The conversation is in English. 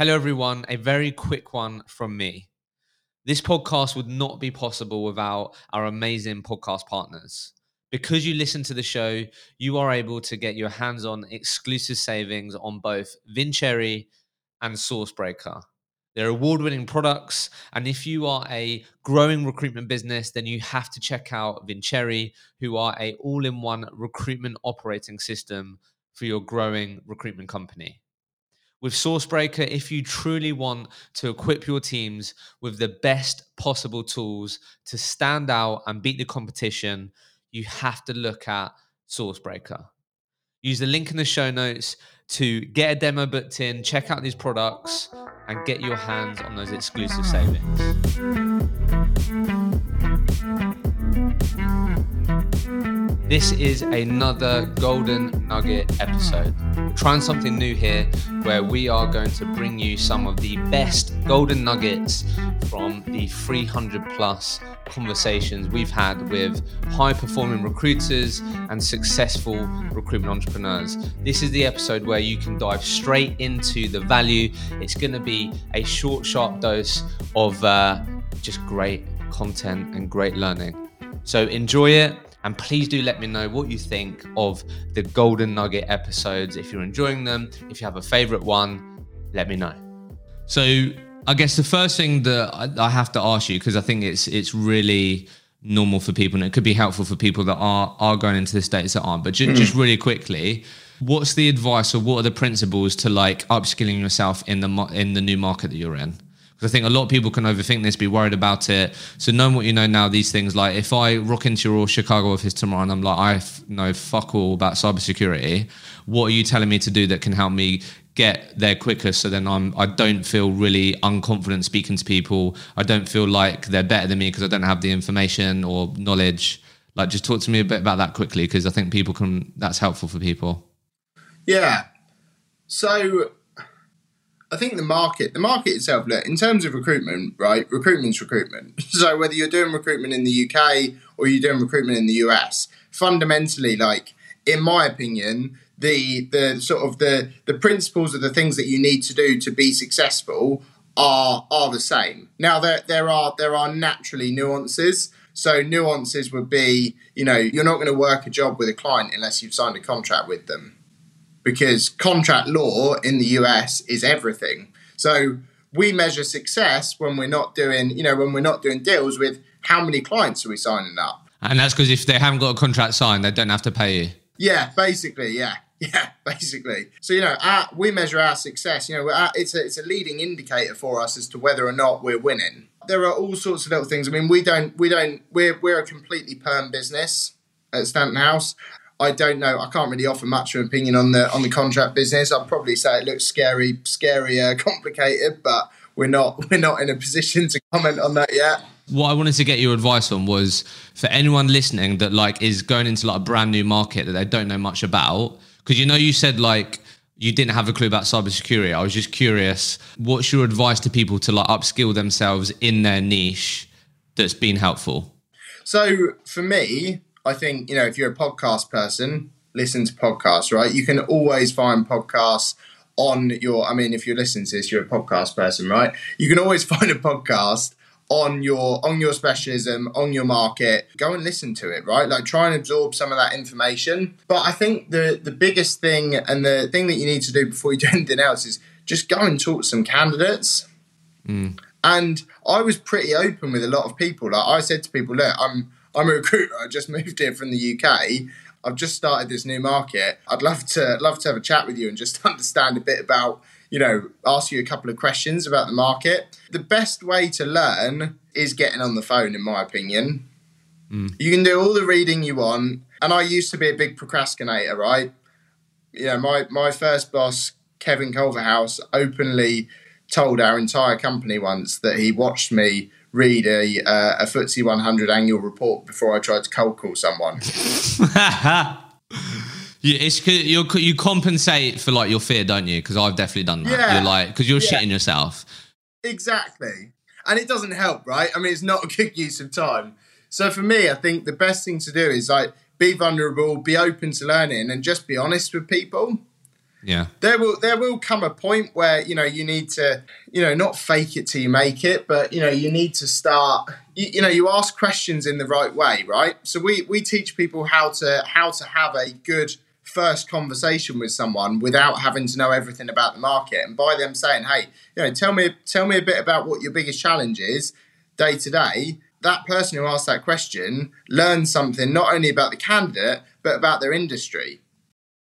Hello, everyone. A very quick one from me. This podcast would not be possible without our amazing podcast partners. Because you listen to the show, you are able to get your hands on exclusive savings on both Vincere and Sourcebreaker. They're award winning products. And if you are a growing recruitment business, then you have to check out Vincere, who are a all in one recruitment operating system for your growing recruitment company with Sourcebreaker, if you truly want to equip your teams with the best possible tools to stand out and beat the competition, you have to look at Sourcebreaker. Use the link in the show notes to get a demo booked in, check out these products, and get your hands on those exclusive savings. This is another Golden Nugget episode. Trying something new here where we are going to bring you some of the best Golden Nuggets from the 300 plus conversations we've had with high performing recruiters and successful recruitment entrepreneurs. This is the episode where you can dive straight into the value. It's going to be a short, sharp dose of uh, just great content and great learning. So enjoy it. And please do let me know what you think of the Golden Nugget episodes. If you're enjoying them, if you have a favorite one, let me know. So, I guess the first thing that I, have to ask you, because I think it's it's really normal for people and it could be helpful for people that are are going into the states that aren't. But ju- mm. just really quickly, what's the advice or what are the principles to like upskilling yourself in the in the new market that you're in? Because I think a lot of people can overthink this, be worried about it. So knowing what you know now, these things like if I rock into your Chicago office tomorrow and I'm like, I know fuck all about cybersecurity, what are you telling me to do that can help me get there quicker so then I'm I don't feel really unconfident speaking to people. I don't feel like they're better than me because I don't have the information or knowledge. Like just talk to me a bit about that quickly because I think people can that's helpful for people. Yeah. So I think the market, the market itself, look, in terms of recruitment, right? Recruitment's recruitment. So whether you're doing recruitment in the UK or you're doing recruitment in the US, fundamentally, like in my opinion, the the sort of the the principles of the things that you need to do to be successful are are the same. Now there there are there are naturally nuances. So nuances would be, you know, you're not going to work a job with a client unless you've signed a contract with them because contract law in the US is everything. So we measure success when we're not doing, you know, when we're not doing deals with how many clients are we signing up. And that's because if they haven't got a contract signed, they don't have to pay you. Yeah, basically, yeah. Yeah, basically. So you know, our, we measure our success. You know, our, it's a it's a leading indicator for us as to whether or not we're winning. There are all sorts of little things. I mean, we don't we don't we're we're a completely perm business at Stanton House. I don't know. I can't really offer much of an opinion on the on the contract business. I'd probably say it looks scary, scary, uh, complicated, but we're not we're not in a position to comment on that yet. What I wanted to get your advice on was for anyone listening that like is going into like a brand new market that they don't know much about. Because you know you said like you didn't have a clue about cybersecurity. I was just curious. What's your advice to people to like upskill themselves in their niche that's been helpful? So for me, I think, you know, if you're a podcast person, listen to podcasts, right? You can always find podcasts on your, I mean, if you're listening to this, you're a podcast person, right? You can always find a podcast on your on your specialism on your market go and listen to it right like try and absorb some of that information but i think the the biggest thing and the thing that you need to do before you do anything else is just go and talk to some candidates mm. and i was pretty open with a lot of people like i said to people look i'm I'm a recruiter. I just moved here from the UK. I've just started this new market. I'd love to love to have a chat with you and just understand a bit about, you know, ask you a couple of questions about the market. The best way to learn is getting on the phone, in my opinion. Mm. You can do all the reading you want. And I used to be a big procrastinator, right? You know, my, my first boss, Kevin Culverhouse, openly told our entire company once that he watched me read a uh, a FTSE 100 annual report before I tried to cold call someone. Yeah, it's you you compensate for like your fear, don't you? Because I've definitely done that. Yeah. You're like because you're yeah. shitting yourself. Exactly, and it doesn't help, right? I mean, it's not a good use of time. So for me, I think the best thing to do is like be vulnerable, be open to learning, and just be honest with people. Yeah. There will there will come a point where you know you need to you know not fake it till you make it, but you know you need to start. You, you know you ask questions in the right way, right? So we we teach people how to how to have a good first conversation with someone without having to know everything about the market, and by them saying, "Hey, you know, tell me tell me a bit about what your biggest challenge is day to day." That person who asked that question learns something not only about the candidate but about their industry